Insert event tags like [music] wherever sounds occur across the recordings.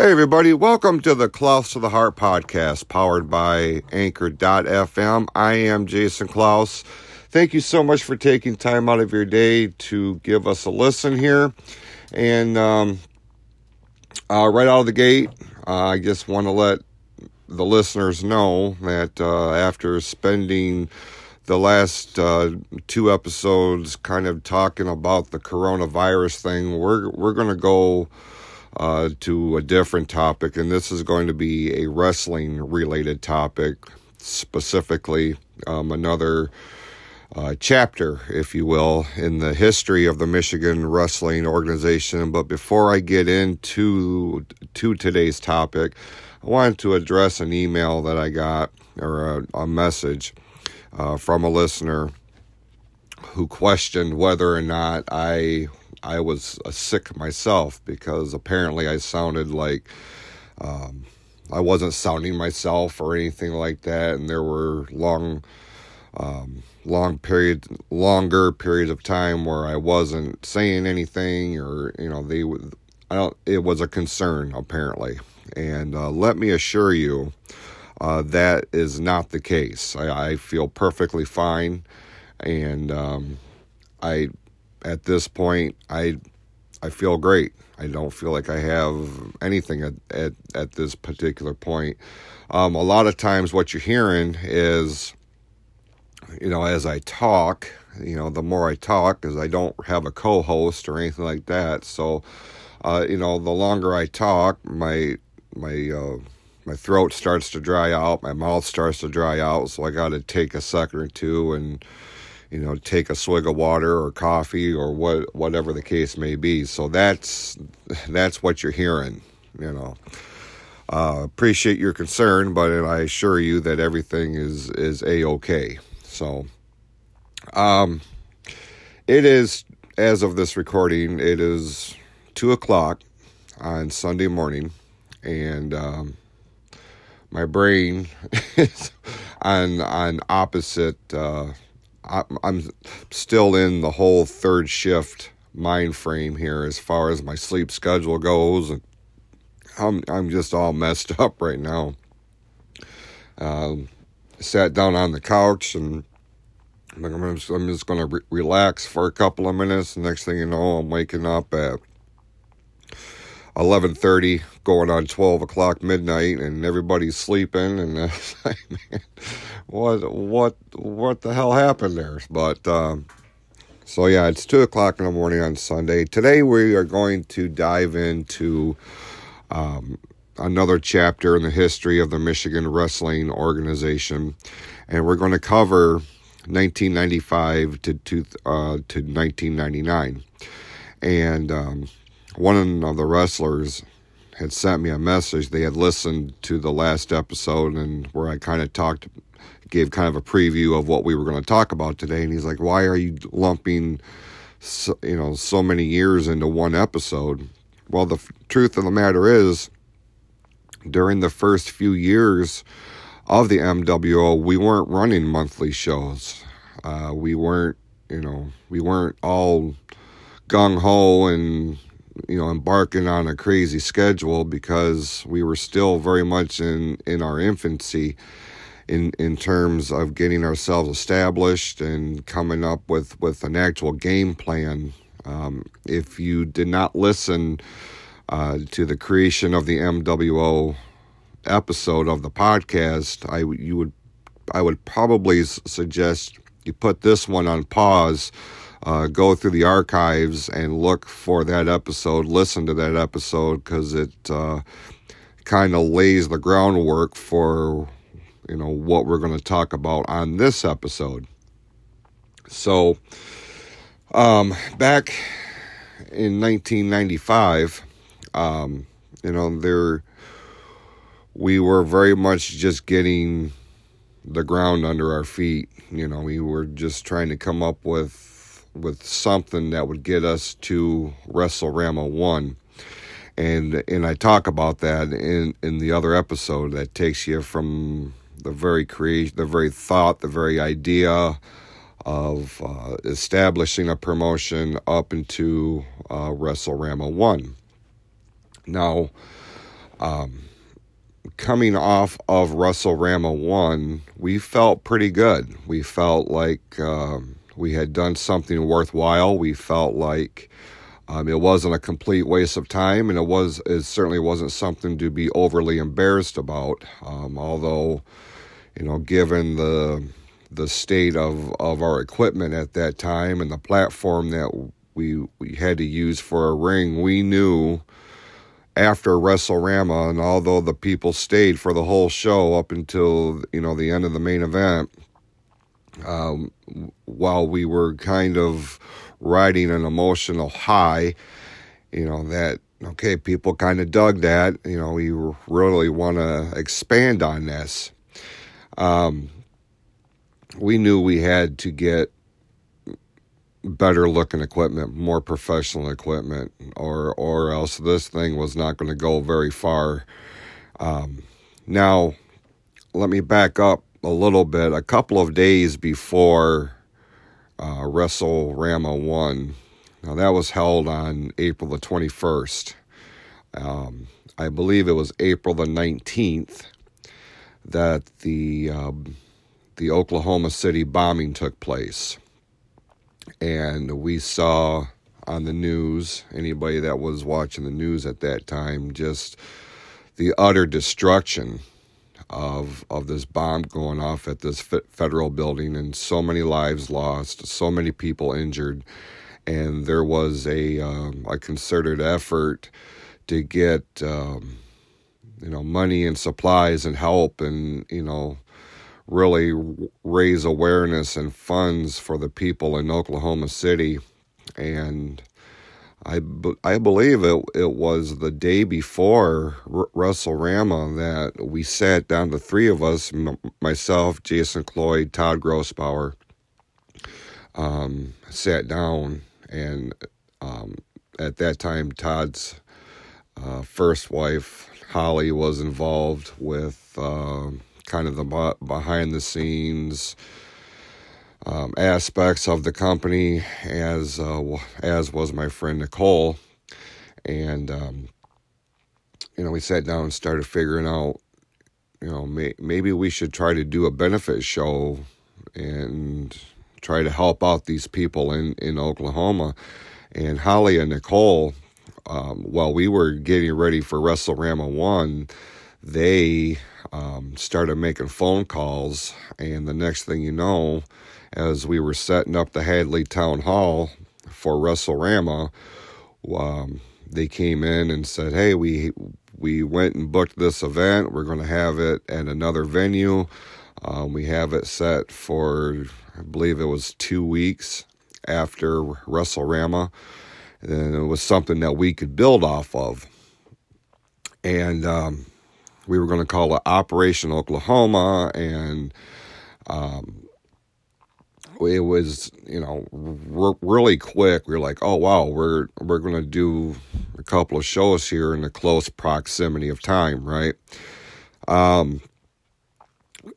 Hey, everybody, welcome to the Klaus to the Heart podcast powered by Anchor.fm. I am Jason Klaus. Thank you so much for taking time out of your day to give us a listen here. And um, uh, right out of the gate, uh, I just want to let the listeners know that uh, after spending the last uh, two episodes kind of talking about the coronavirus thing, we're we're going to go uh, to a different topic, and this is going to be a wrestling related topic, specifically um, another uh, chapter, if you will, in the history of the Michigan Wrestling Organization. But before I get into to today's topic, I wanted to address an email that I got or a, a message uh, from a listener who questioned whether or not I I was sick myself because apparently I sounded like um, I wasn't sounding myself or anything like that, and there were long, um, long period, longer periods of time where I wasn't saying anything, or you know, they, I don't. It was a concern apparently, and uh, let me assure you. Uh, that is not the case. I, I feel perfectly fine, and um, I at this point, I I feel great. I don't feel like I have anything at at, at this particular point. Um, a lot of times, what you're hearing is, you know, as I talk, you know, the more I talk, because I don't have a co-host or anything like that. So, uh, you know, the longer I talk, my my uh, my throat starts to dry out, my mouth starts to dry out. So I got to take a second or two and you know, take a swig of water or coffee or what whatever the case may be. So that's that's what you're hearing, you know. Uh, appreciate your concern, but I assure you that everything is is a okay. So, um, it is as of this recording, it is two o'clock on Sunday morning, and um, my brain [laughs] is on on opposite. Uh, I'm still in the whole third shift mind frame here as far as my sleep schedule goes, I'm I'm just all messed up right now. Um, sat down on the couch and I'm just, I'm just going to re- relax for a couple of minutes. Next thing you know, I'm waking up at 11:30, going on 12 o'clock midnight, and everybody's sleeping. And uh, [laughs] man, what what what the hell happened there? But um, so yeah, it's two o'clock in the morning on Sunday. Today we are going to dive into um, another chapter in the history of the Michigan Wrestling Organization, and we're going to cover 1995 to to, uh, to 1999, and um, one of the wrestlers had sent me a message. They had listened to the last episode and where I kind of talked gave kind of a preview of what we were going to talk about today. And he's like, "Why are you lumping, so, you know, so many years into one episode?" Well, the f- truth of the matter is, during the first few years of the MWO, we weren't running monthly shows. Uh, we weren't, you know, we weren't all gung ho and you know embarking on a crazy schedule because we were still very much in in our infancy in in terms of getting ourselves established and coming up with with an actual game plan. Um, if you did not listen uh, to the creation of the MWO episode of the podcast, I you would I would probably suggest you put this one on pause. Uh, go through the archives and look for that episode, listen to that episode because it uh, kind of lays the groundwork for you know what we're going to talk about on this episode. So, um, back in 1995, um, you know, there we were very much just getting the ground under our feet. You know, we were just trying to come up with with something that would get us to WrestleRama one. And and I talk about that in in the other episode that takes you from the very creation, the very thought, the very idea of uh, establishing a promotion up into uh, WrestleRama 1. Now, um, coming off of WrestleRama 1, we felt pretty good. We felt like um, we had done something worthwhile. We felt like um, it wasn't a complete waste of time, and it was it certainly wasn't something to be overly embarrassed about. Um, although, you know, given the the state of, of our equipment at that time and the platform that we we had to use for a ring, we knew after WrestleRama, and although the people stayed for the whole show up until you know the end of the main event, um, while we were kind of riding an emotional high, you know that okay, people kind of dug that. You know, we really want to expand on this. Um, we knew we had to get better looking equipment, more professional equipment, or or else this thing was not going to go very far. Um, now, let me back up a little bit. A couple of days before uh, WrestleRama one, now that was held on April the twenty first. Um, I believe it was April the nineteenth that the um, the Oklahoma City bombing took place and we saw on the news anybody that was watching the news at that time just the utter destruction of of this bomb going off at this federal building and so many lives lost so many people injured and there was a um, a concerted effort to get um, you know money and supplies and help and you know really raise awareness and funds for the people in Oklahoma City. And I, I believe it, it was the day before R- WrestleRama that we sat down, the three of us, m- myself, Jason Cloyd, Todd Grossbauer, um, sat down. And um, at that time, Todd's uh, first wife, Holly, was involved with. Uh, kind of the behind the scenes um, aspects of the company, as uh, as was my friend Nicole, and um, you know we sat down and started figuring out, you know, may, maybe we should try to do a benefit show and try to help out these people in in Oklahoma, and Holly and Nicole. Um, while we were getting ready for WrestleRama 1, they um, started making phone calls. And the next thing you know, as we were setting up the Hadley Town Hall for WrestleRama, um, they came in and said, "Hey, we we went and booked this event. We're going to have it at another venue. Um, we have it set for, I believe it was two weeks after WrestleRama, and it was something that we could build off of." And um, we were going to call it Operation Oklahoma, and um, it was you know r- really quick. We were like, oh wow, we're we're to do a couple of shows here in the close proximity of time, right? Um,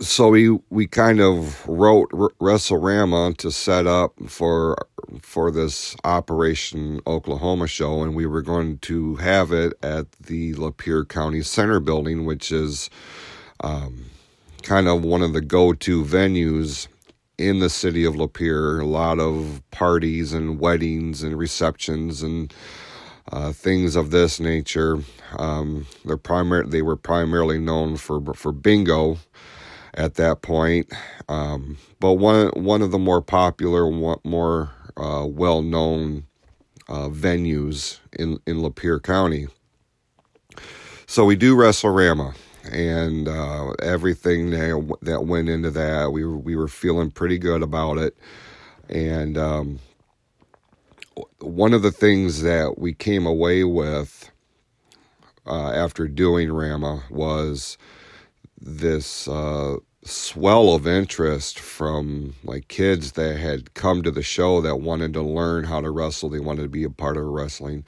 so we we kind of wrote WrestleRama to set up for for this Operation Oklahoma show, and we were going to have it at the Lapeer County Center building, which is um, kind of one of the go-to venues in the city of Lapeer. A lot of parties and weddings and receptions and uh, things of this nature. Um, they're primar- they were primarily known for for bingo at that point. Um, but one one of the more popular, more uh, well known uh, venues in in Lapeer County. So we do WrestleRama, and uh, everything that that went into that, we were, we were feeling pretty good about it, and um, one of the things that we came away with uh, after doing Rama was this uh, swell of interest from like kids that had come to the show that wanted to learn how to wrestle. They wanted to be a part of wrestling,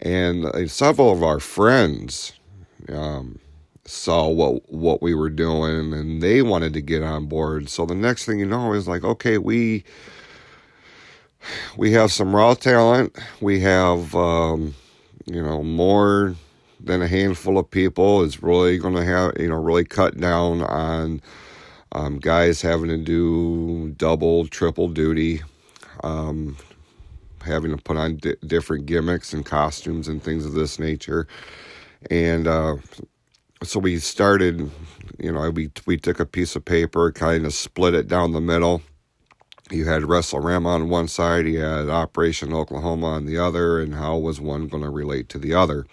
and uh, several of our friends um, saw what what we were doing, and they wanted to get on board. So the next thing you know is like, okay, we we have some raw talent. We have um, you know more than a handful of people is really going to have you know really cut down on um, guys having to do double, triple duty, um, having to put on di- different gimmicks and costumes and things of this nature, and uh, so we started. You know, we we took a piece of paper, kind of split it down the middle you had WrestleRama on one side, you had Operation Oklahoma on the other, and how was one going to relate to the other?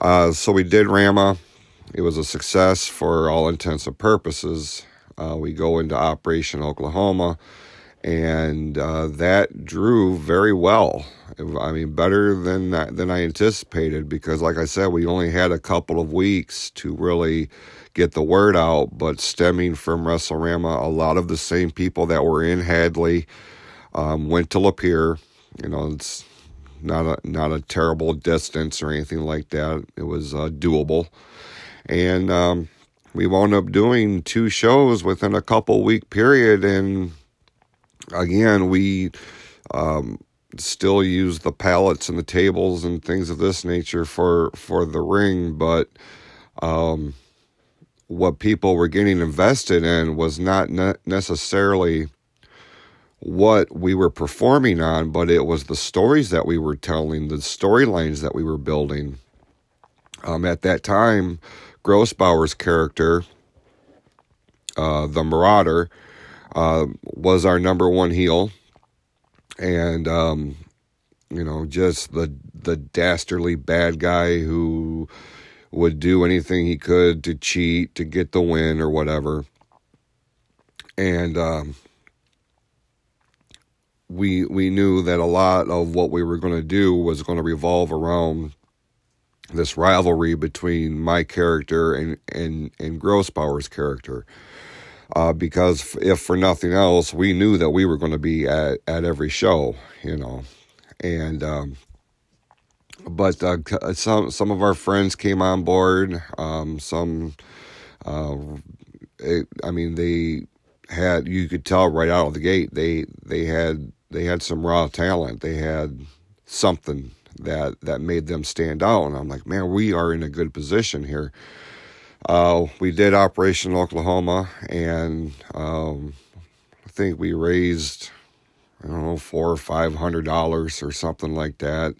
Uh, so we did Rama. It was a success for all intents and purposes. Uh, we go into Operation Oklahoma, and uh, that drew very well. I mean, better than than I anticipated because, like I said, we only had a couple of weeks to really get the word out. But stemming from WrestleRama, a lot of the same people that were in Hadley um, went to Lapeer. You know, it's not a not a terrible distance or anything like that. It was uh, doable, and um, we wound up doing two shows within a couple week period. And again, we um, still use the pallets and the tables and things of this nature for for the ring, but um, what people were getting invested in was not ne- necessarily what we were performing on, but it was the stories that we were telling, the storylines that we were building. Um, at that time, Grossbauer's character, uh, the Marauder, uh, was our number one heel and um, you know, just the the dastardly bad guy who would do anything he could to cheat to get the win or whatever. And um, we we knew that a lot of what we were going to do was going to revolve around this rivalry between my character and and and Grossbauer's character uh, because if for nothing else, we knew that we were going to be at, at every show, you know, and um, but uh, some some of our friends came on board. Um, some, uh, it, I mean, they had you could tell right out of the gate they they had they had some raw talent. They had something that that made them stand out, and I'm like, man, we are in a good position here. Uh, we did Operation Oklahoma, and um, I think we raised I don't know four or five hundred dollars or something like that.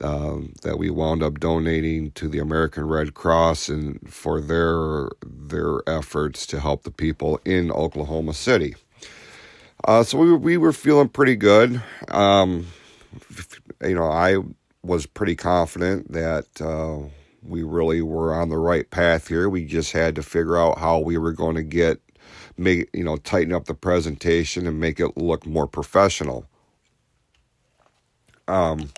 Um, that we wound up donating to the American Red Cross and for their their efforts to help the people in Oklahoma City. Uh, so we we were feeling pretty good. Um, you know, I was pretty confident that uh, we really were on the right path here. We just had to figure out how we were going to get make you know tighten up the presentation and make it look more professional. Um,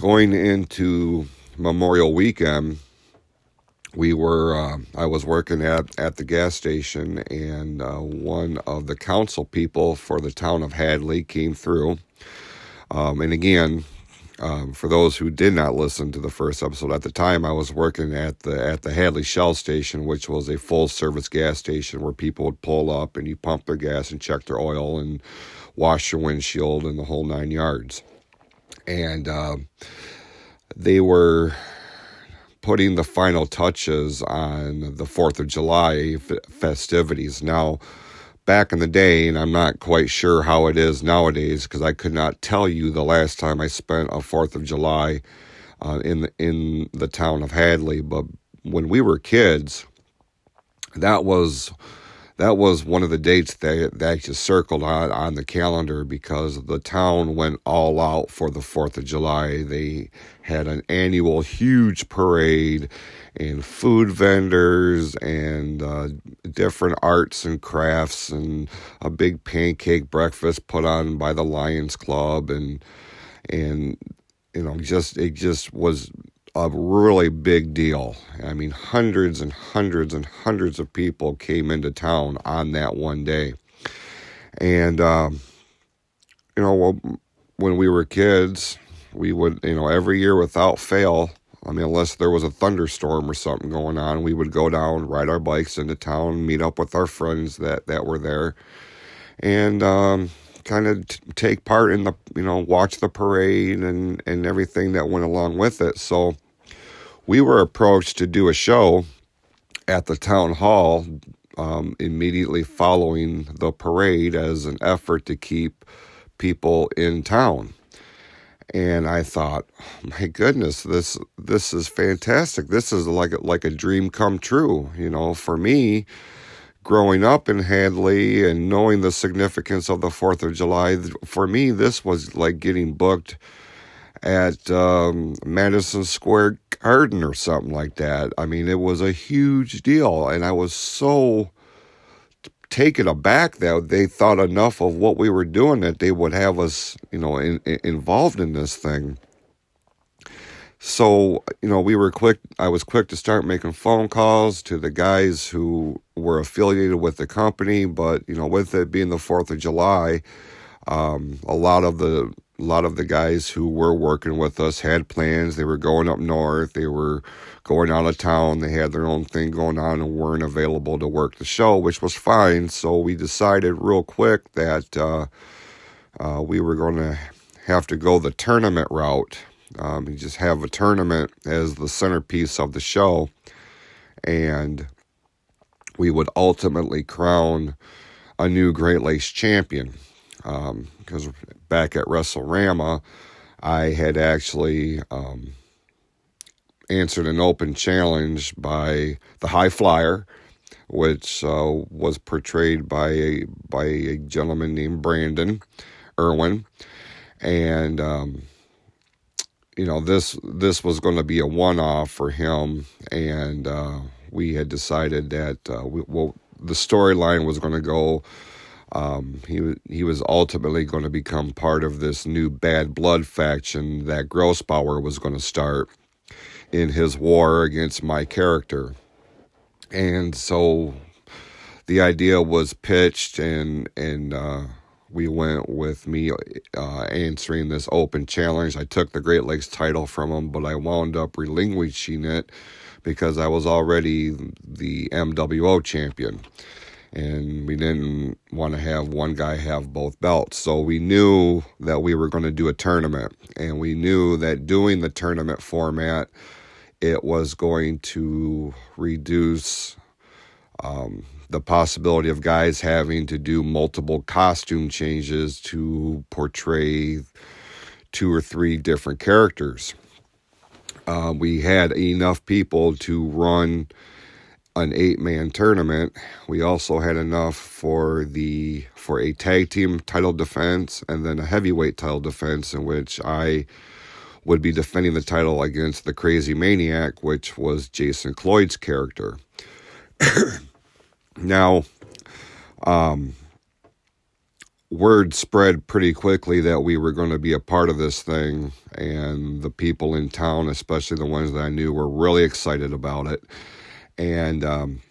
going into Memorial Weekend, we were uh, I was working at at the gas station, and uh, one of the council people for the town of Hadley came through. Um, and again, um, for those who did not listen to the first episode, at the time I was working at the at the Hadley Shell Station, which was a full service gas station where people would pull up and you pump their gas and check their oil and wash your windshield and the whole nine yards. And uh, they were putting the final touches on the Fourth of July festivities. Now back in the day, and I'm not quite sure how it is nowadays because I could not tell you the last time I spent a Fourth of July uh, in the, in the town of Hadley. But when we were kids, that was that was one of the dates that, that just circled on, on the calendar because the town went all out for the 4th of July. They had an annual huge parade and food vendors and uh, different arts and crafts and a big pancake breakfast put on by the Lions Club and and you know just it just was a really big deal. I mean, hundreds and hundreds and hundreds of people came into town on that one day. And, um, you know, when we were kids, we would, you know, every year without fail, I mean, unless there was a thunderstorm or something going on, we would go down, ride our bikes into town, meet up with our friends that, that were there, and um, kind of t- take part in the you know watch the parade and and everything that went along with it. So we were approached to do a show at the town hall um, immediately following the parade as an effort to keep people in town. And I thought, my goodness, this this is fantastic. This is like like a dream come true. You know, for me, growing up in Hadley and knowing the significance of the Fourth of July, for me, this was like getting booked at um, Madison Square Garden or something like that. I mean, it was a huge deal, and I was so taken aback that they thought enough of what we were doing that they would have us, you know, in, in, involved in this thing. So, you know, we were quick, I was quick to start making phone calls to the guys who were affiliated with the company, but, you know, with it being the 4th of July, um, a lot of the a lot of the guys who were working with us had plans. They were going up north. They were going out of town. They had their own thing going on and weren't available to work the show, which was fine. So we decided real quick that uh, uh, we were going to have to go the tournament route. Um, you just have a tournament as the centerpiece of the show, and we would ultimately crown a new Great Lakes champion. Because um, back at WrestleRama, I had actually um, answered an open challenge by the High Flyer, which uh, was portrayed by a by a gentleman named Brandon Irwin, and um, you know this this was going to be a one off for him, and uh, we had decided that uh, we, well the storyline was going to go um, he he was ultimately going to become part of this new bad blood faction that Grossbauer was going to start in his war against my character, and so the idea was pitched, and and uh, we went with me uh, answering this open challenge. I took the Great Lakes title from him, but I wound up relinquishing it because I was already the MWO champion and we didn't want to have one guy have both belts. So we knew that we were going to do a tournament, and we knew that doing the tournament format, it was going to reduce um, the possibility of guys having to do multiple costume changes to portray two or three different characters. Uh, we had enough people to run an eight man tournament. We also had enough for the for a tag team title defense and then a heavyweight title defense in which I would be defending the title against the crazy maniac, which was Jason Cloyd's character. [clears throat] now, um, word spread pretty quickly that we were going to be a part of this thing, and the people in town, especially the ones that I knew, were really excited about it and um,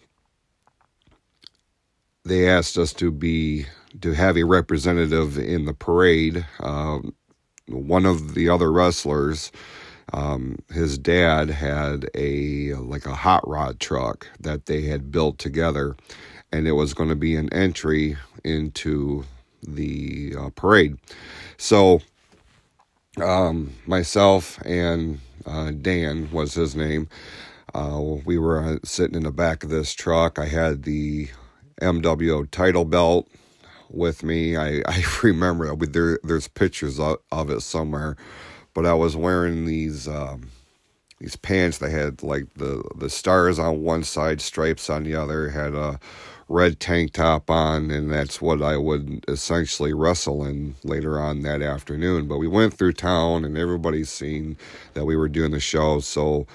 they asked us to be to have a representative in the parade. Um, one of the other wrestlers, um, his dad had a like a hot rod truck that they had built together, and it was going to be an entry into the uh, parade. So um, myself and uh, Dan was his name. Uh, we were uh, sitting in the back of this truck. I had the MWO title belt with me. I, [laughs] I remember there, there's pictures of, of, it somewhere, but I was wearing these um, these pants that had like the the stars on one side, stripes on the other. Had a red tank top on, and that's what I would essentially wrestle in later on that afternoon. But we went through town, and everybody's seen that we were doing the show, so.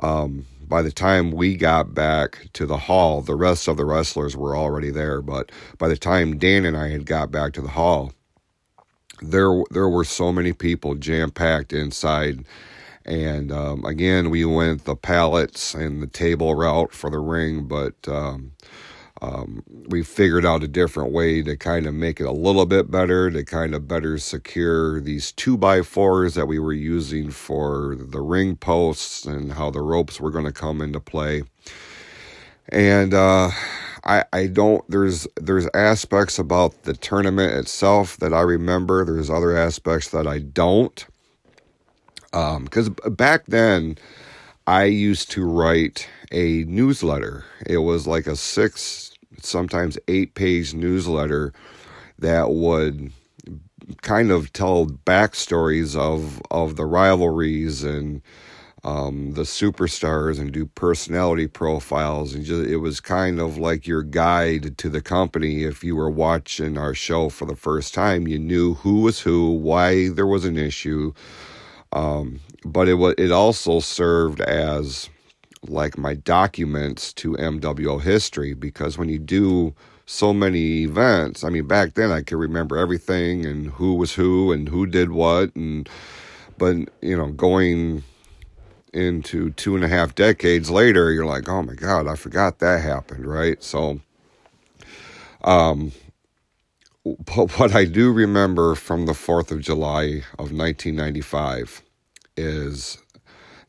Um, by the time we got back to the hall, the rest of the wrestlers were already there. But by the time Dan and I had got back to the hall, there there were so many people jam packed inside. And um, again, we went the pallets and the table route for the ring, but um, um, we figured out a different way to kind of make it a little bit better, to kind of better secure these two by fours that we were using for the ring posts and how the ropes were going to come into play. And uh, I, I don't there's there's aspects about the tournament itself that I remember. There's other aspects that I don't. Um, because back then I used to write a newsletter. It was like a six, sometimes eight page newsletter that would kind of tell backstories of of the rivalries and um, the superstars and do personality profiles. And just it was kind of like your guide to the company. If you were watching our show for the first time you knew who was who why there was an issue. Um, but it was it also served as like my documents to MWO history. Because when you do so many events, I mean back then I could remember everything and who was who and who did what and but you know going into two and a half decades later, you're like, oh my God, I forgot that happened, right? So, um, [laughs] but what I do remember from the 4th of July of 1995 is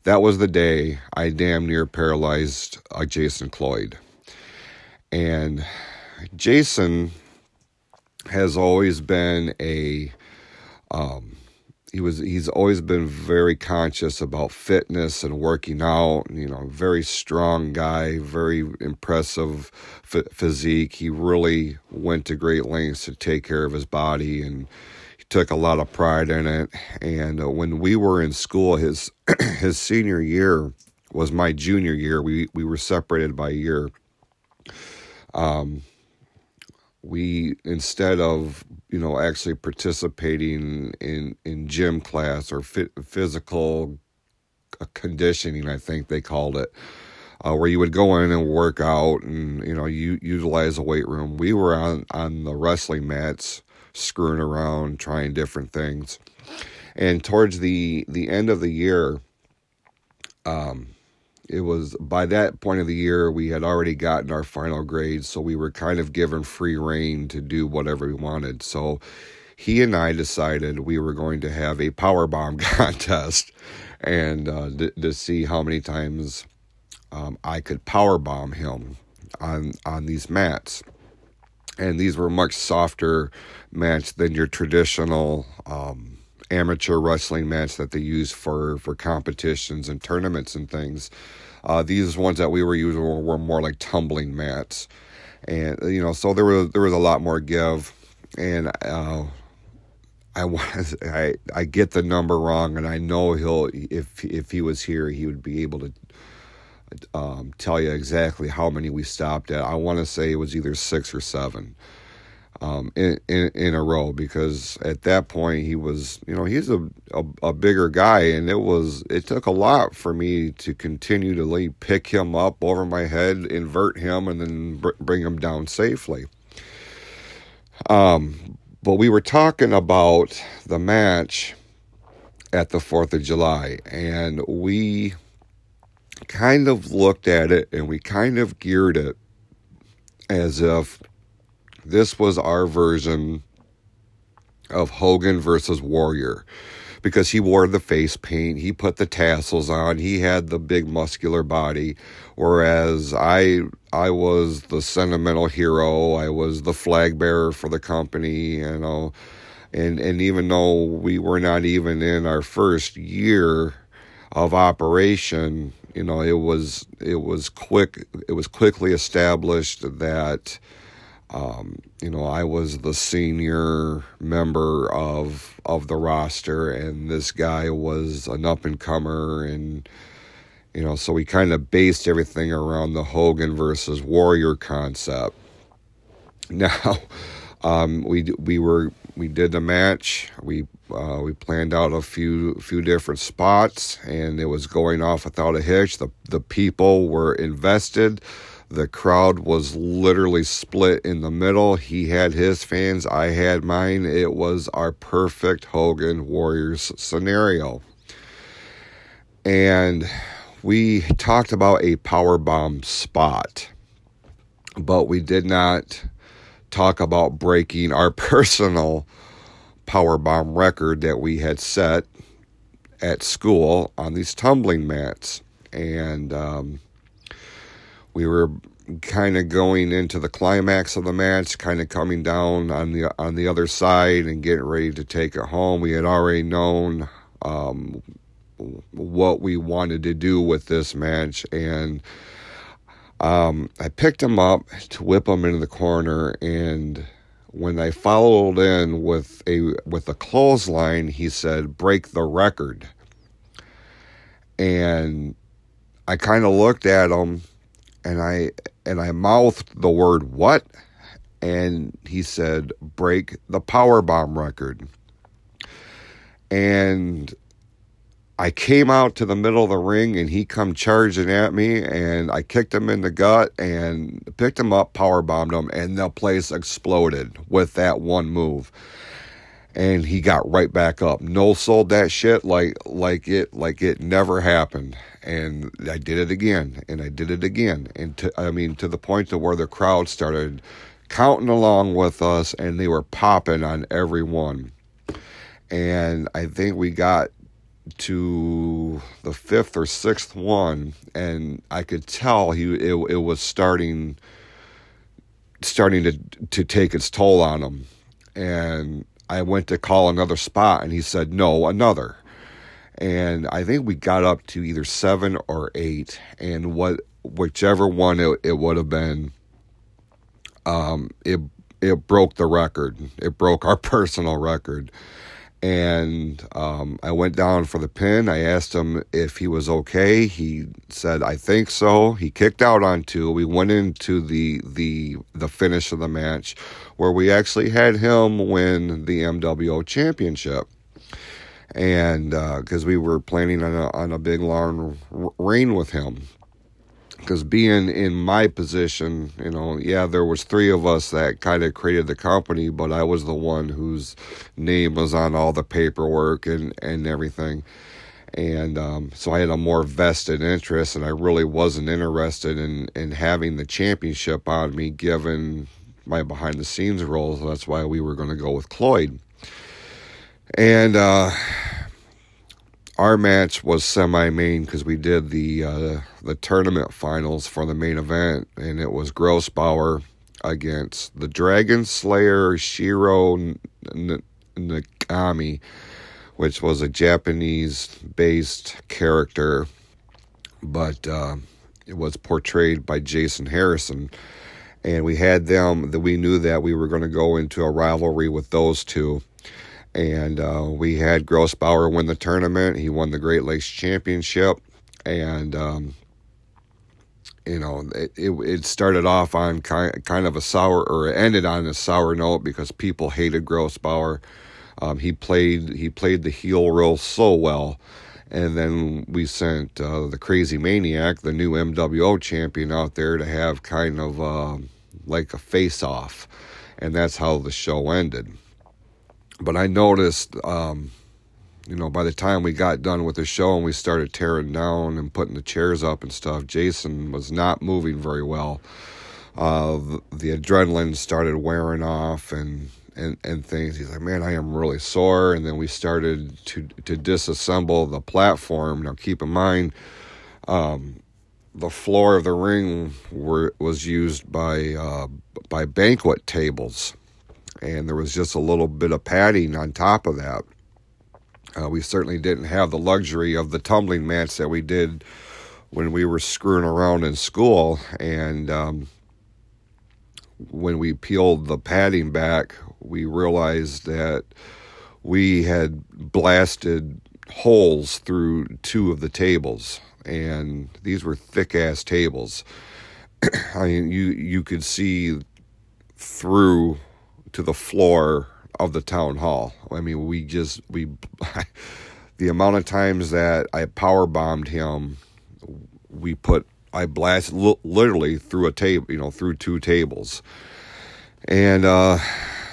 that was the day I damn near paralyzed uh, Jason Cloyd. And Jason has always been a um, he was he's always been very conscious about fitness and working out you know very strong guy very impressive f- physique. He really went to great lengths to take care of his body and he took a lot of pride in it. And uh, when we were in school his [clears throat] his senior year was my junior year. We we were separated by a year. Um we instead of you know actually participating in in gym class or fit, physical conditioning i think they called it uh, where you would go in and work out and you know you utilize a weight room. We were on on the wrestling mats screwing around trying different things. And towards the the end of the year um it was by that point of the year we had already gotten our final grades so we were kind of given free reign to do whatever we wanted. So he and i decided we were going to have a power bomb [laughs] contest and uh, to, to see how many times um, i could power bomb him on on these mats. And these were much softer mats than your traditional um, amateur wrestling mats that they use for for competitions and tournaments and things. Uh, these ones that we were using were, were, more like tumbling mats, and you know, so there was there was a lot more give, and uh, I was [laughs] I I get the number wrong, and I know he'll if if he was here, he would be able to. Um, tell you exactly how many we stopped at. I want to say it was either six or seven um, in, in, in a row because at that point he was you know he's a, a, a bigger guy and it was it took a lot for me to continue to like, pick him up over my head invert him and then br- bring him down safely. Um, but we were talking about the match at the 4th of July and we kind of looked at it and we kind of geared it as if this was our version of Hogan versus Warrior because he wore the face paint, he put the tassels on, he had the big muscular body, whereas I I was the sentimental hero, I was the flag bearer for the company, you know. And and even though we were not even in our first year of operation, you know, it was it was quick it was quickly established that um, you know, I was the senior member of of the roster, and this guy was an up and comer, and you know, so we kind of based everything around the Hogan versus Warrior concept. [laughs] Now, um, we we were we did the match. We uh, we planned out a few few different spots, and it was going off without a hitch. The the people were invested. The crowd was literally split in the middle. He had his fans, I had mine. It was our perfect Hogan Warriors scenario. And we talked about a power bomb spot, but we did not talk about breaking our [laughs] personal power bomb record that we had set at school on these tumbling mats. And um, we were kind of going into the climax of the match, kind of coming down on the on the other side and getting ready to take it home. We had already known um, what we wanted to do with this match, and um, I picked him up to whip him into the corner, and when I followed in with a with a clothesline, he said, "Break the record," and I kind of looked at him and I and I mouthed the word what? And he said break the power bomb record. And I came out to the middle of the ring and he come charging at me and I kicked him in the gut and picked him up power bombed him and the place exploded with that one move and he got right back up. No sold that shit like like it like it never happened. And I did it again, and I did it again, and to, I mean to the point to where the crowd started counting along with us, and they were popping on every one. And I think we got to the fifth or sixth one, and I could tell he it, it was starting starting to to take its toll on him, and I went to call another spot and he said, no, another. And I think we got up to either seven or eight. And what, whichever one it, it would have been, um, it, it broke the record. It broke our [laughs] personal record. And um, I went down for the pin. I asked him if he was okay. He said, "I think so." He kicked out on two. We went into the the the finish of the match, where we actually had him win the MWO championship, and because uh, we were planning on a on a big long reign with him because being in my position, you know, yeah, there was three of us that kind of created the company, but I was the one whose name was on all the paperwork and and everything. And um, so I had a more vested interest, and I really wasn't interested in, in having the championship on me, given my behind the scenes role. So that's why we were going to go with Cloyd. And uh, our match was semi-main because we did the uh, the tournament finals for the main event, and it was Grossbauer against the Dragon Slayer Shiro Nakami, which was a Japanese-based character, but uh, it was portrayed by Jason Harrison. And we had them that we knew that we were going to go into a rivalry with those two and uh, we had Grossbauer win the tournament. He won the Great Lakes Championship, and um, you know it, it, it started off on kind kind of a sour or it ended on a sour note because people hated Grossbauer. Um, he played he played the heel role so well. And then we sent uh, the Crazy Maniac, the new MWO champion, out there to have kind of uh, like a face off. And that's how the show ended but I noticed, um, you know, by the time we got done with the show and we started tearing down and putting the chairs up and stuff, Jason was not moving very well. Uh, the, adrenaline started wearing off and, and, and things. He's like, man, I am really sore. And then we started to to disassemble the platform. Now, keep in mind, um, the floor of the ring were, was used by uh, by banquet tables and there was just a little bit of padding on top of that. Uh, we certainly didn't have the luxury of the tumbling mats that we did when we were screwing around in school. And um, when we peeled the padding back, we realized that we had blasted holes through two of the tables, and these were thick ass tables. [clears throat] I mean, you you could see through to the floor of the town hall. I mean, we just we [laughs] the amount of times that I power bombed him, we put I blasted literally through a table, you know, through two tables, and uh,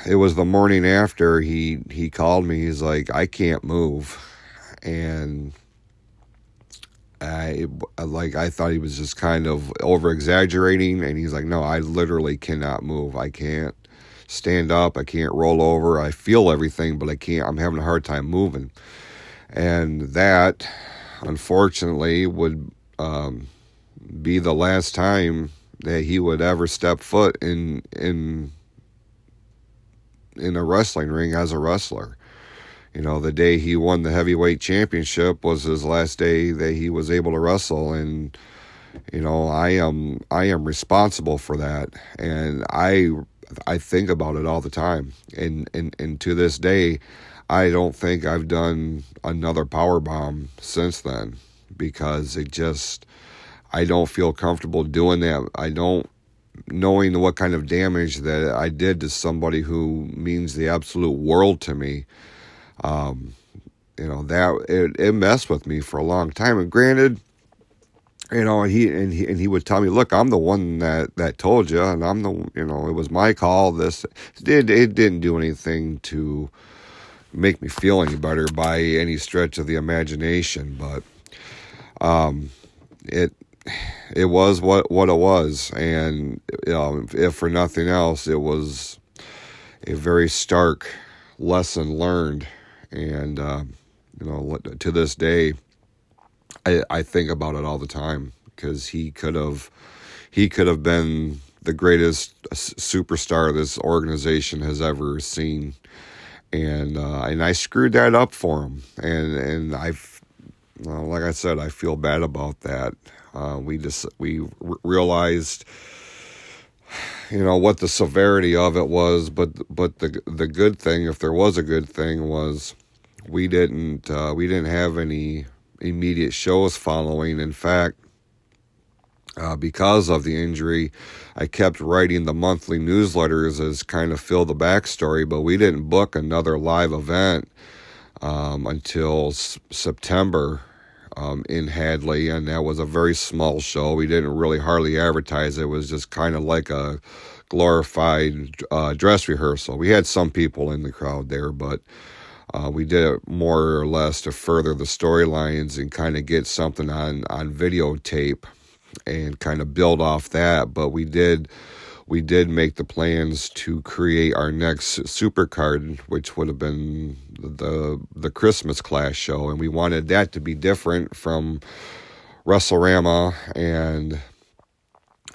it was the morning after he he called me. He's like, I can't move, and. I like I thought he was just kind of over exaggerating and he's like no I literally cannot move I can't stand up. I can't roll over. I feel everything, but I can't. I'm having a hard time moving. And that, unfortunately, would um, be the last time that he would ever step foot in in in a wrestling ring as a wrestler. You know, the day he won the heavyweight championship was his last day that he was able to wrestle and you know, I am I am responsible for that and I I think about it all the time. And and and to this day I don't think I've done another power bomb since then because it just I don't feel comfortable doing that. I don't knowing what kind of damage that I did to somebody who means the absolute world to me. Um, you know that it, it messed with me for a long time. And granted, you know he and he and he would tell me, "Look, I'm the one that that told you, and I'm the you know it was my call. This it it didn't do anything to make me feel any better by any stretch of the imagination, but um, it it was what what it was, and you know, if for nothing else, it was a very stark lesson learned, and uh, you know, to this day, I, I think about it all the time because he could have he could have been the greatest superstar this organization has ever seen, and uh, and I screwed that up for him, and and I've well, like I said, I feel bad about that. Uh, we just we r- realized, you know, what the severity of it was, but but the the good thing, if there was a good thing, was we didn't uh, we didn't have any immediate shows following. In fact, uh, because of the injury, I kept writing the monthly newsletters as kind of fill the backstory, but we didn't book another live event um, until s- September um, in Hadley, and that was a very small show. We didn't really hardly advertise it. Was just kind of like a glorified uh, dress rehearsal. We had some people in the crowd there, but uh, we did it more or less to further the storylines and kind of get something on on videotape and kind of build off that. But we did we did make the plans to create our next super card, which would have been the the Christmas Clash show, and we wanted that to be different from WrestleRama and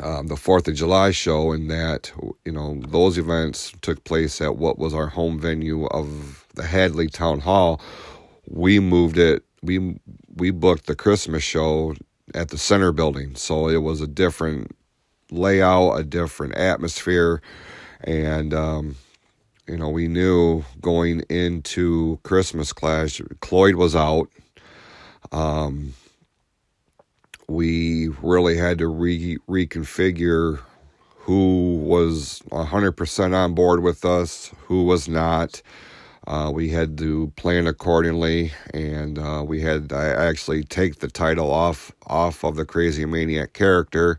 um, the Fourth of July show, in that you know those events took place at what was our home venue of the Hadley Town Hall. We moved it. We we booked the Christmas show at the center building, so it was a different layout, a different atmosphere, and um, you know we knew going into Christmas Clash, Cloyd was out. Um, we really had to re- reconfigure who was 100% on board with us, who was not. Uh, we had to plan accordingly, and uh, we had to actually take the title off off of the Crazy Maniac character.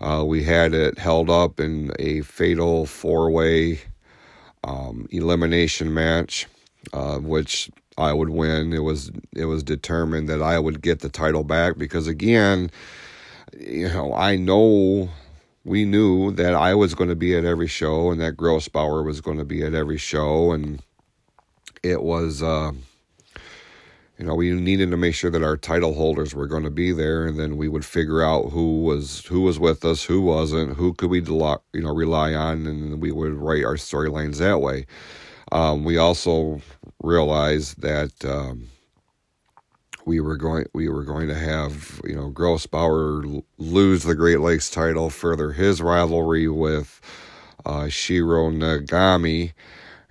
Uh, we had it held up in a fatal four way um, elimination match, uh, which I would win. It was it was determined that I would get the title back because again, you know, I know we knew that I was going to be at every show and that Grossbauer was going to be at every show and it was uh, you know, we needed to make sure that our title holders were going to be there, and then we would figure out who was who was with us, who wasn't, who could we you know rely on, and we would write our storylines that way. Um, we also realized that um, we were going we were going to have you know Grossbauer lose the Great Lakes title, further his rivalry with uh, Shiro Nagami,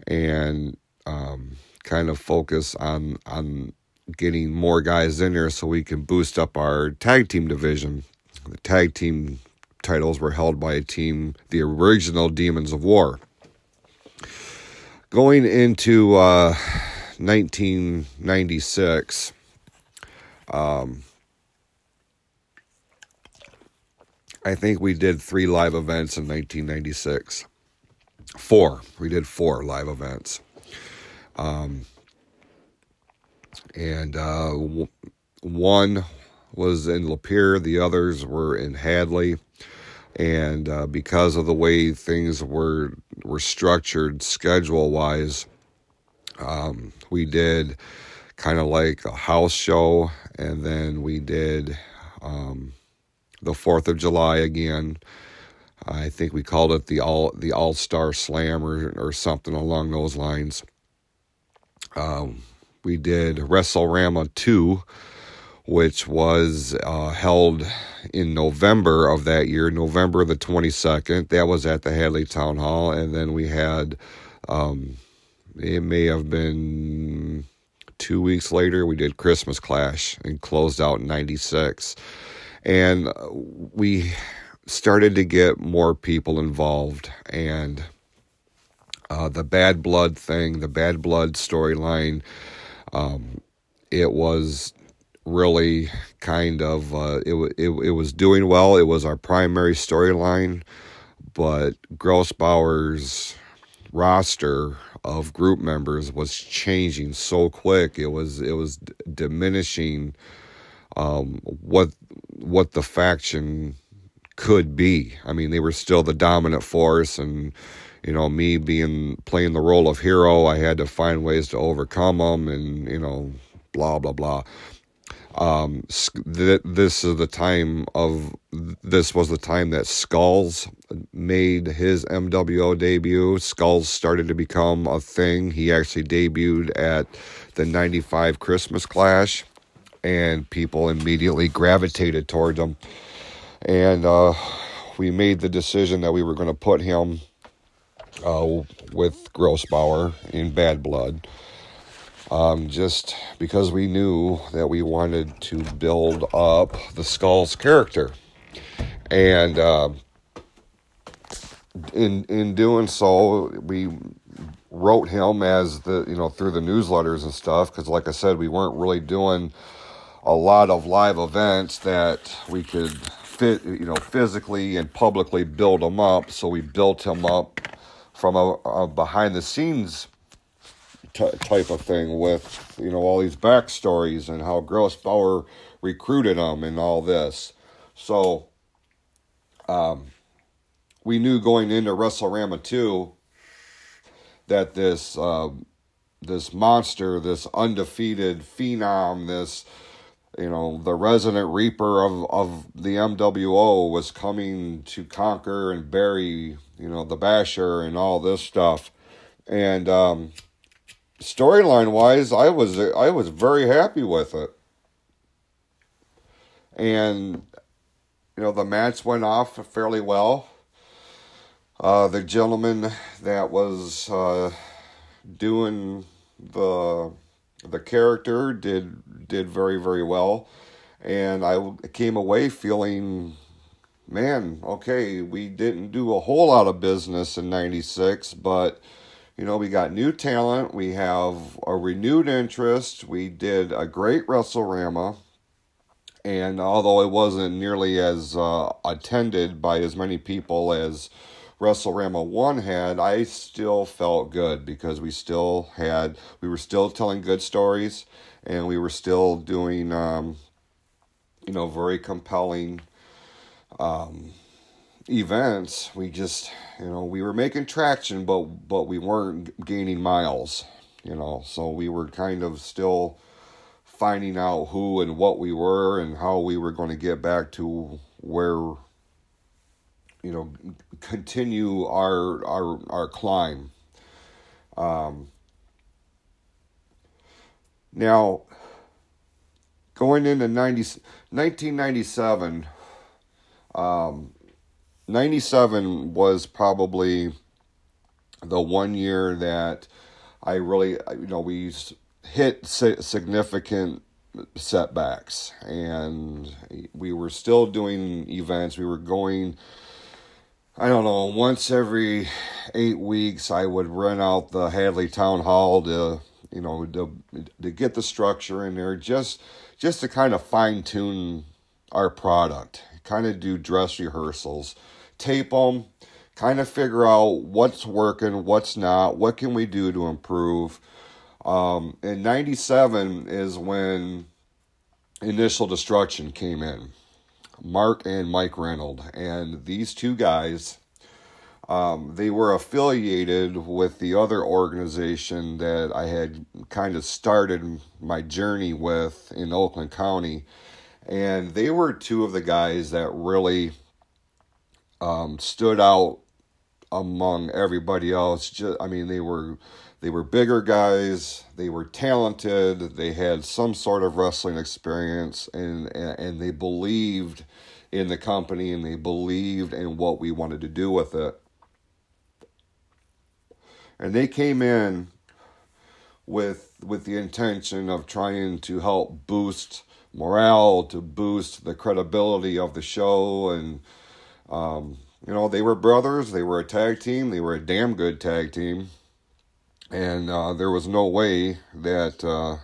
and um, kind of focus on on getting more guys in there so we can boost up our tag team division. The tag team titles were held by a team, the original Demons of War. Going into uh, 1996, um, I think we did three live events in 1996. Four. We did four live events. Um, and uh, one was in Lapeer, the others were in Hadley. And uh, because of the way things were were structured schedule wise, um, we did kind of like a house show, and then we did um, the Fourth of July again. I think we called it the all the All Star Slam or or something along those lines. Um, we did WrestleRama two, which was uh, held in November of that year, November the twenty second. That was at the Hadley Town Hall, and then we had. Um, it may have been two weeks later. We did Christmas Clash and closed out in '96, and we started to get more people involved and uh, the bad blood thing, the bad blood storyline, um, it was really kind of uh, it, it it was doing well. It was our primary storyline, but Grossbauer's roster of group members was changing so quick. It was it was diminishing um, what what the faction could be. I mean, they were still the dominant force, and you know, me being playing the role of hero, I had to find ways to overcome them, and you know, blah blah blah. Um, th- this is the time of this was the time that Skulls made his MWO debut. Skulls started to become a thing. He actually debuted at the '95 Christmas Clash, and people immediately gravitated towards him and uh, we made the decision that we were going to put him uh, with Grossbauer in Bad Blood. Um, just because we knew that we wanted to build up the Skull's character. And uh, in in doing so, we wrote him as the you know through the newsletters and stuff because, like I said, we weren't really doing a lot of live events that we could fit, you know, physically and publicly build him up. So we built him up from a, a behind the scenes t- type of thing with, you know, all these backstories and how Grossbauer recruited him and all this. So um, we knew going into WrestleRama 2 that this uh, this monster, this undefeated phenom, this you know, the resident reaper of, of the MWO was coming to conquer and bury, you know, the basher and all this stuff. And um, storyline wise, I was I was very happy with it. And you know, the match went off fairly well. Uh, the gentleman that was uh, doing the the character did did very very well, and I came away feeling, man, okay, we didn't do a whole lot of business in '96, but you know we got new talent, we have a renewed interest, we did a great WrestleRama. And although it wasn't nearly as uh, attended by as many people as WrestleRama 1 had, I still felt good because we still had, we were still telling good stories and we were still doing, um, you know, very compelling um, events. We just, you know, we were making traction, but, but we weren't gaining miles, you know, so we were kind of still finding out who and what we were and how we were going to get back to where you know continue our our our climb. Um, now, going into 90, 1997, um, 97 was probably the one year that I really, you know, we hit significant setbacks and we were still doing events. We were going I don't know, once every eight weeks, I would rent out the Hadley Town Hall to, you know, to, to get the structure in there, just just to kind of fine tune our product, kind of do dress rehearsals, tape them, kind of figure out what's working, what's not, what can we do to improve. Um, and 97 is when Initial Destruction came in. Mark and Mike Reynolds. And these two guys, um, they were affiliated with the other organization that I had kind of started my journey with in Oakland County. And they were two of the guys that really um, stood out among everybody else. Just, I mean, they were they were bigger guys. They were talented. They had some sort of wrestling experience, and and they believed in the company and they believed in what we wanted to do with it. And they came in with with the intention of trying to help boost morale, to boost the credibility of the show, and um, you know they were brothers. They were a tag team. They were a damn good tag team, and uh, there was no way that uh,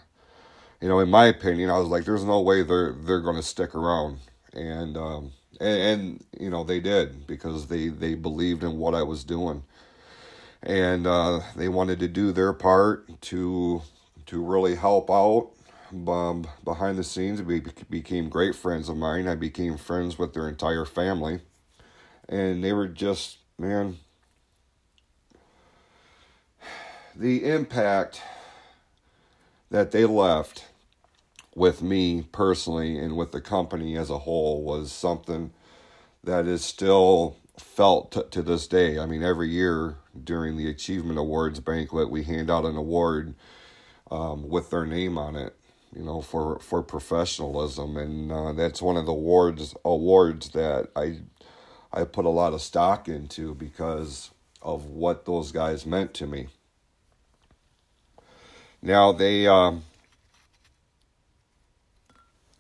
you know, in my opinion, I was like, there's no way they're they're going to stick around, and, um, and and you know they did because they they believed in what I was doing. And uh, they wanted to do their part to to really help out um, behind the scenes. We became great friends of mine. I became friends with their entire family, and they were just man. The impact that they left with me personally and with the company as a whole was something that is still felt t- to this day. I mean, every year during the Achievement Awards banquet, we hand out an award um, with their name on it, you know, for for professionalism, and uh, that's one of the awards awards that I I put a lot of stock into because of what those guys meant to me. Now they um,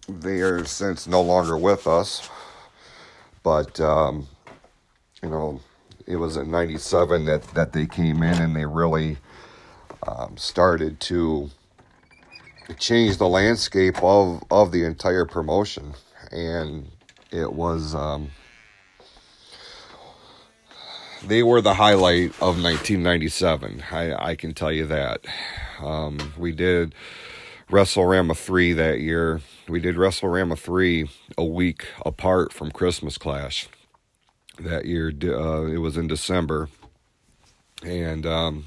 they are since no longer with us, but um, you know, it was in 97 that, that they came in and they really um, started to change the landscape of, of the entire promotion. And it was, um, they were the highlight of 1997. I, I can tell you that. Um, we did WrestleRama 3 that year. We did WrestleRama 3 a week apart from Christmas Clash that year. Uh, it was in December, and um,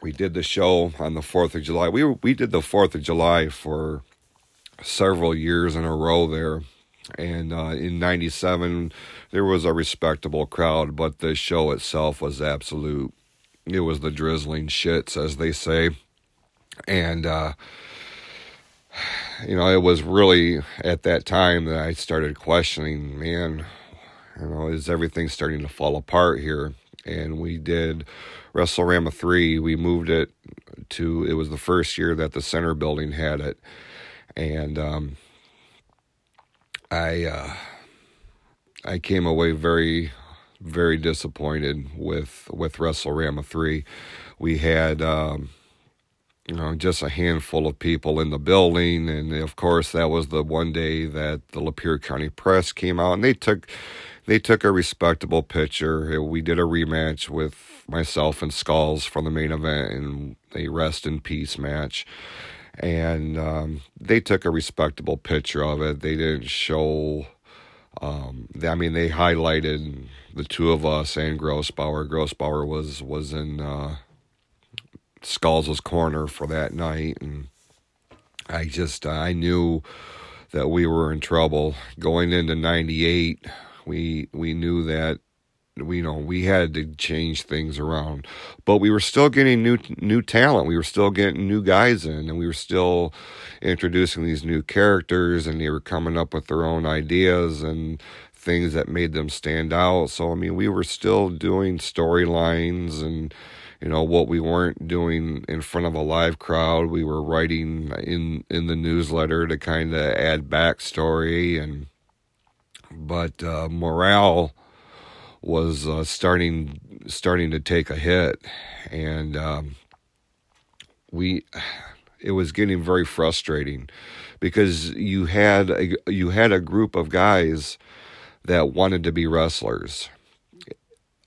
we did the show on the Fourth of July. We we did the Fourth of July for several years in a row there, and uh, in '97 there was a respectable crowd, but the show itself was absolute. It was the drizzling shits, as they say, and. Uh, you know, it was really at that time that I started questioning, man, you know, is everything starting to fall apart here? And we did WrestleRama 3. We moved it to, it was the first year that the center building had it. And um, I, uh, I came away very, very disappointed with, with WrestleRama 3. We had, um, you know, just a handful of people in the building. And of course, that was the one day that the Lapeer County Press came out and they took they took a respectable picture. We did a rematch with myself and Skulls from the main event and a rest in peace match. And um, they took a respectable picture of it. They didn't show. Um, I mean, they highlighted the two of us and Grossbauer. Grossbauer was was in uh, Skulls' corner for that night, and I just I knew that we were in trouble going into '98. We we knew that we you know we had to change things around, but we were still getting new new talent. We were still getting new guys in, and we were still introducing these new characters, and they were coming up with their own ideas and things that made them stand out. So I mean, we were still doing storylines and you know what we weren't doing in front of a live crowd we were writing in in the newsletter to kind of add backstory and but uh, morale was uh, starting starting to take a hit. And um, we it was getting very frustrating because you had a, you had a group of guys that wanted to be wrestlers.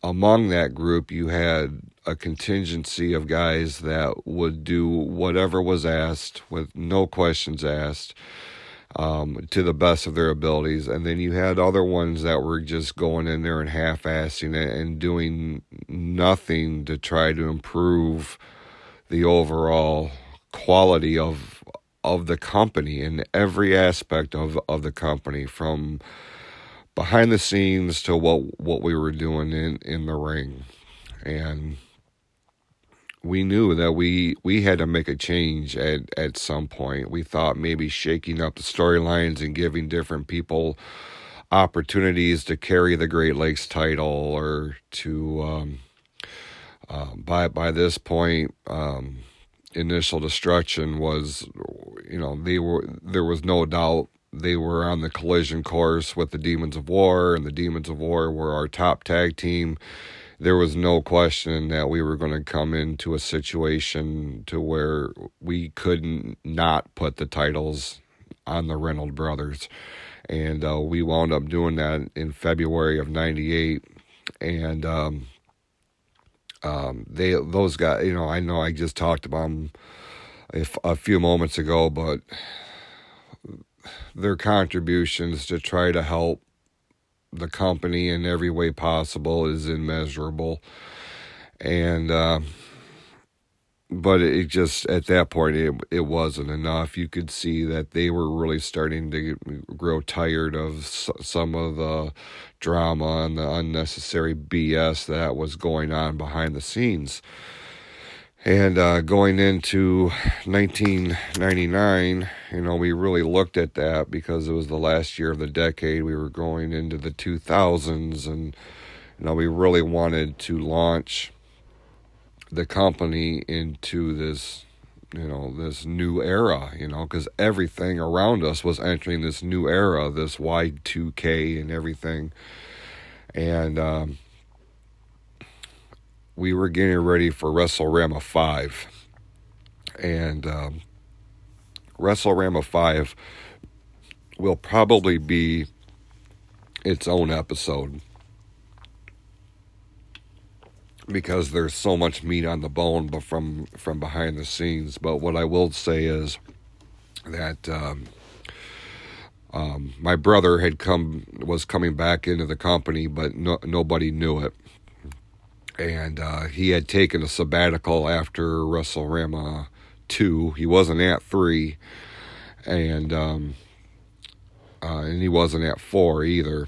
Among that group you had a contingency of guys that would do whatever was asked with no questions asked um, to the best of their abilities. And then you had other ones that were just going in there and half assing it and doing nothing to try to improve the overall quality of of the company in every aspect of, of the company from behind the scenes to what what we were doing in in the ring, and we knew that we we had to make a change at at some point. We thought maybe shaking up the storylines and giving different people opportunities to carry the Great Lakes title or to um, uh, by by this point um, initial destruction was you know they were there was no doubt they were on the collision course with the Demons of War and the Demons of War were our top tag team there was no question that we were going to come into a situation to where we couldn't not put the titles on the Reynolds brothers. And uh, we wound up doing that in February of '98, and um, um, they those guys, you know, I know I just talked about them a, a few moments ago, but their contributions to try to help the company in every way possible is immeasurable, and. Uh, but it just at that point it it wasn't enough. You could see that they were really starting to grow tired of some of the drama and the unnecessary BS that was going on behind the scenes. And uh, going into 1999, you know, we really looked at that because it was the last year of the decade. We were going into the 2000s, and you know, we really wanted to launch the company into this you know this new era you know because everything around us was entering this new era this y2k and everything and um, we were getting ready for wrestlerama 5 and um, wrestlerama 5 will probably be its own episode. Because there's so much meat on the bone but from from behind the scenes. But what i will say is that um, um, my brother had come was coming back into the company but no, nobody knew it. And uh, he had taken a sabbatical after wrestlerama 2 he wasn't at 3 and um, uh, and he wasn't at 4 either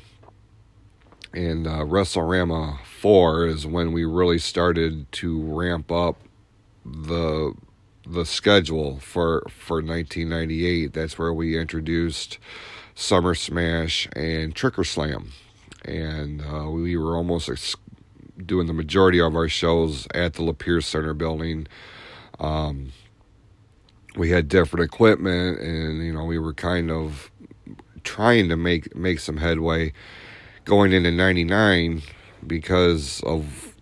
and uh, wrestlerama four is when we really started to ramp up the the schedule for for 1998. That's where we introduced Summer Smash and Tricker Slam, and uh, we were almost ex- doing the majority of our shows at the Lapeer Center building. Um, we had different equipment, and you know we were kind of trying to make make some headway going into '99 because of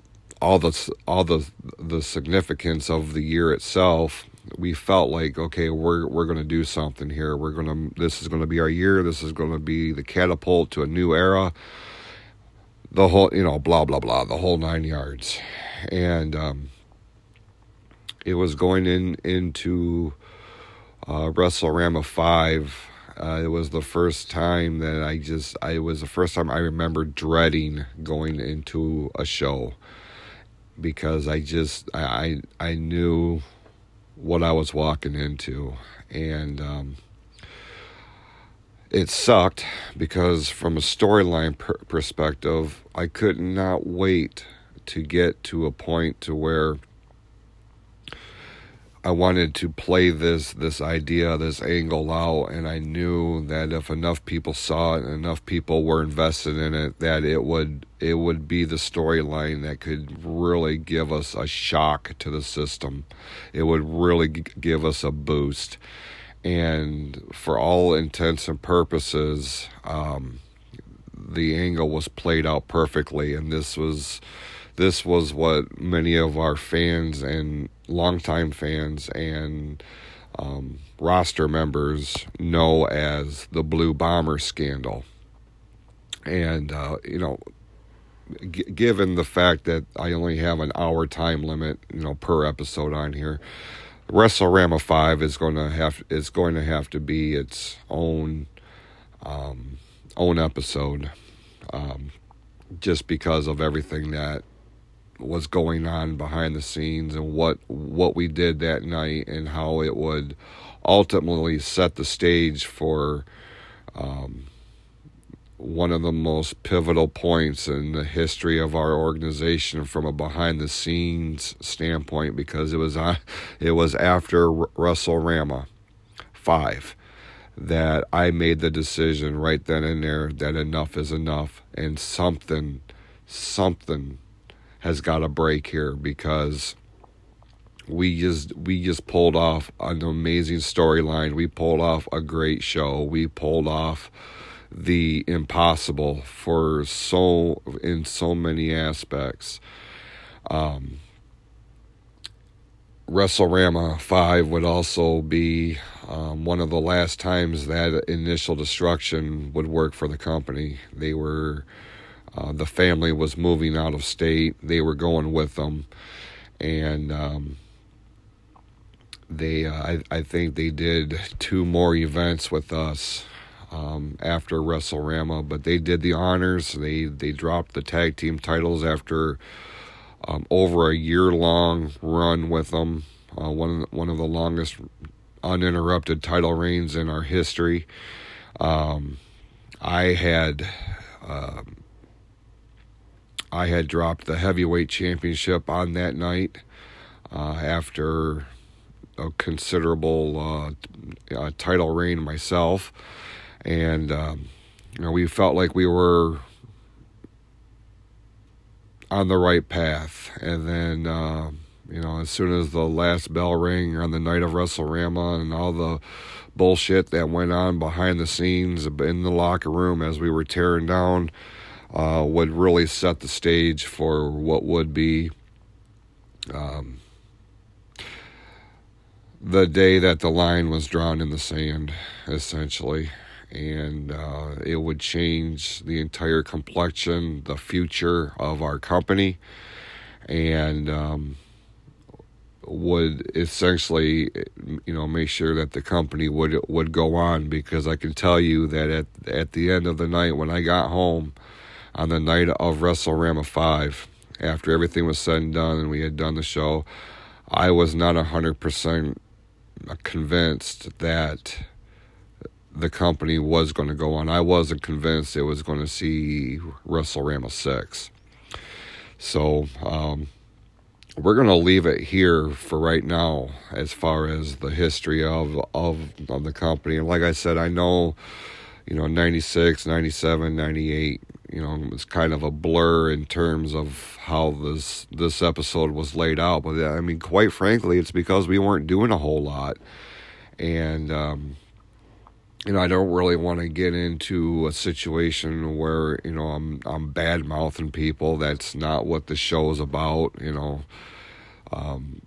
all the all the the significance of the year itself. We felt like okay we're we're going to do something here. We're going to this is going to be our year. This is going to be the catapult to a new era. The whole you know blah blah blah the whole 9 yards. And um, it was going in into uh, WrestleRama 5 uh, it was the first time that I just, I was the first time I remember dreading going into a show because I just, I, I, I knew what I was walking into. And, um, it sucked because from a storyline per- perspective, I could not wait to get to a point to where I wanted to play this this idea, this angle out, and I knew that if enough people saw it and enough people were invested in it, that it would it would be the storyline that could really give us a shock to the system. It would really g- give us a boost, and for all intents and purposes, um, the angle was played out perfectly, and this was this was what many of our fans and longtime fans and um, roster members know as the Blue Bomber scandal. And, uh, you know, g- given the fact that I only have an hour time limit, you know, per episode on here, WrestleRama 5 is going to have is going to have to be its own um, own episode um, just because of everything that was going on behind the scenes and what what we did that night and how it would ultimately set the stage for um, one of the most pivotal points in the history of our organization from a behind the scenes standpoint because it was uh, it was after WrestleRama 5 that I made the decision right then and there that enough is enough and something something has got a break here because we just we just pulled off an amazing storyline. We pulled off a great show. We pulled off the impossible for so in so many aspects. Um, WrestleRama 5 would also be um, one of the last times that initial destruction would work for the company. They were, uh, the family was moving out of state, they were going with them, and um, they, uh, I, I think they did two more events with us um, after WrestleRama, but they did the honors. They they dropped the tag team titles after um, over a year long run with them. Uh, one one of the longest uninterrupted title reigns in our history. Um, I had. Uh, I had dropped the heavyweight championship on that night uh, after a considerable uh, uh, title reign myself and um, you know we felt like we were on the right path. And then uh, you know as soon as the last bell rang on the night of WrestleRama and all the bullshit that went on behind the scenes in the locker room as we were tearing down uh, would really set the stage for what would be. Um, the day that the line was drawn in the sand, essentially and uh, it would change the entire complexion, the future of our company, and um, would essentially, you know, make sure that the company would would go on. Because I can tell you that at at the end of the night, when I got home on the night of WrestleRama five, after everything was said and done, and we had done the show, I was not hundred percent convinced that the company was going to go on. I wasn't convinced it was going to see WrestleRama 6. So, um, we're going to leave it here for right now as far as the history of, of, of the company. And like I said, I know, you know, 96, 97, 98, you know, it's kind of a blur in terms of how this this episode was laid out. But I mean, quite frankly, it's because we weren't doing a whole lot. And, um, you know, I don't really want to get into a situation where you know I'm I'm bad mouthing people. That's not what the show is about. You know, um,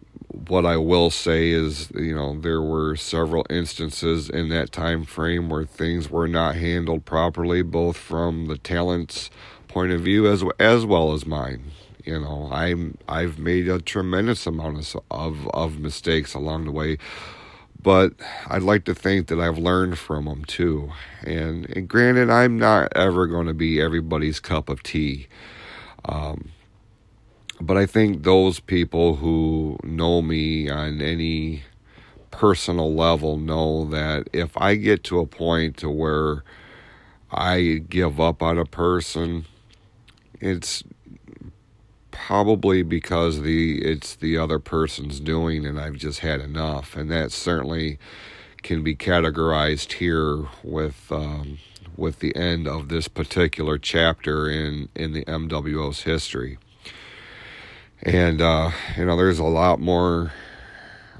what I will say is, you know, there were several instances in that time frame where things were not handled properly, both from the talent's point of view as as well as mine. You know, I'm I've made a tremendous amount of of, of mistakes along the way but I'd like to think that I've learned from them too. And, and granted, I'm not ever going to be everybody's cup of tea. Um, but I think those people who know me on any personal level know that if I get to a point to where I give up on a person, it's probably because the it's the other person's doing and I've just had enough. And that certainly can be categorized here with um, with the end of this particular chapter in in the MWO's history and uh, you know there's a lot more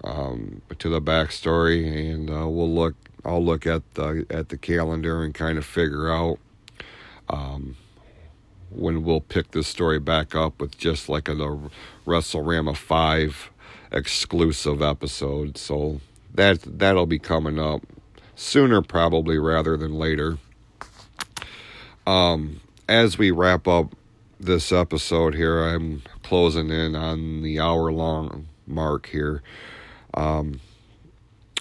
um, to the backstory and uh, we'll look I'll look at the at the calendar and kind of figure out um, when we'll pick this story back up with just like a, a WrestleRama 5 exclusive episode. So that that'll be coming up sooner probably rather than later. Um, as we wrap up this episode here, I'm closing in on the hour long mark here. Um,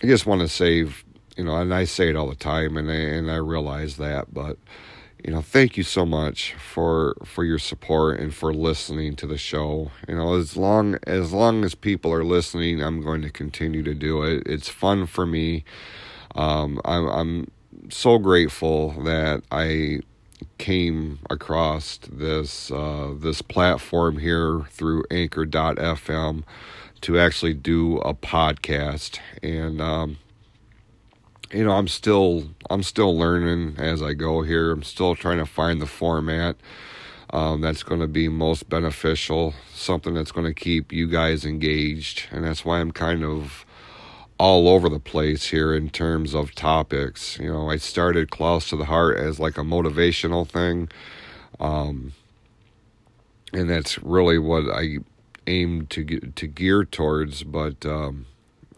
I just want to save, you know, and I say it all the time, and I, and I realize that, but you know thank you so much for for your support and for listening to the show. You know as long as long as people are listening i'm going to continue to do it. It's fun for me. Um, I'm, I'm so grateful that i came across this uh, this platform here through Anchor.fm to actually do a podcast, and um, you know I'm still I'm still learning as I go here. I'm still trying to find the format. Um, that's going to be most beneficial, something that's going to keep you guys engaged. And that's why I'm kind of all over the place here in terms of topics. You know, I started Close to the Heart as like a motivational thing. Um, and that's really what I aim to get, to gear towards. But um,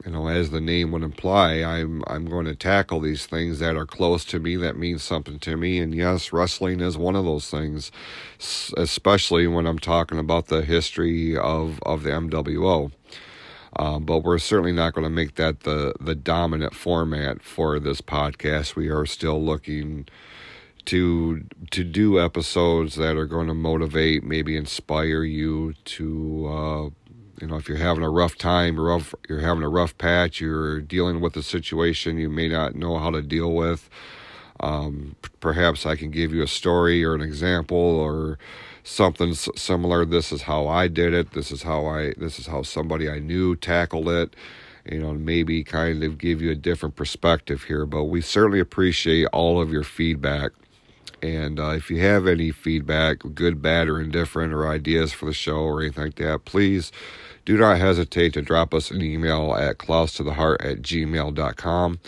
you know, as the name would imply, I'm I'm going to tackle these things that are close to me, that mean something to me. And yes, wrestling is one of those things, especially when I'm talking about the history of of the MWO. Um, but we're certainly not going to make that the the dominant format for this podcast. We are still looking to to do episodes that are going to motivate, maybe inspire you to. Uh, you know, if you're having a rough time, rough, you're having a rough patch, you're dealing with a situation you may not know how to deal with. Um, perhaps I can give you a story or an example or something similar. This is how I did it. This is how I. This is how somebody I knew tackled it. You know, maybe kind of give you a different perspective here. But we certainly appreciate all of your feedback. And uh, if you have any feedback, good, bad, or indifferent, or ideas for the show or anything like that, please do not hesitate to drop us an email at close to the heart at gmail.com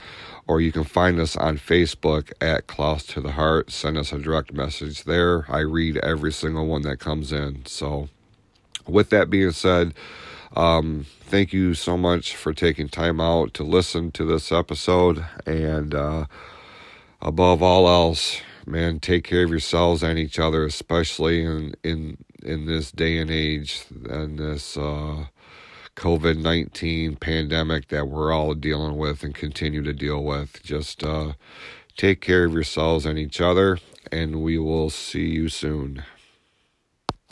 or you can find us on Facebook at Close to the Heart. Send us a direct message there. I read every single one that comes in. So, with that being said, um, thank you so much for taking time out to listen to this episode. And uh, above all else, man, take care of yourselves and each other, especially in in in this day and age and this. Uh, COVID 19 pandemic that we're all dealing with and continue to deal with. Just uh, take care of yourselves and each other, and we will see you soon.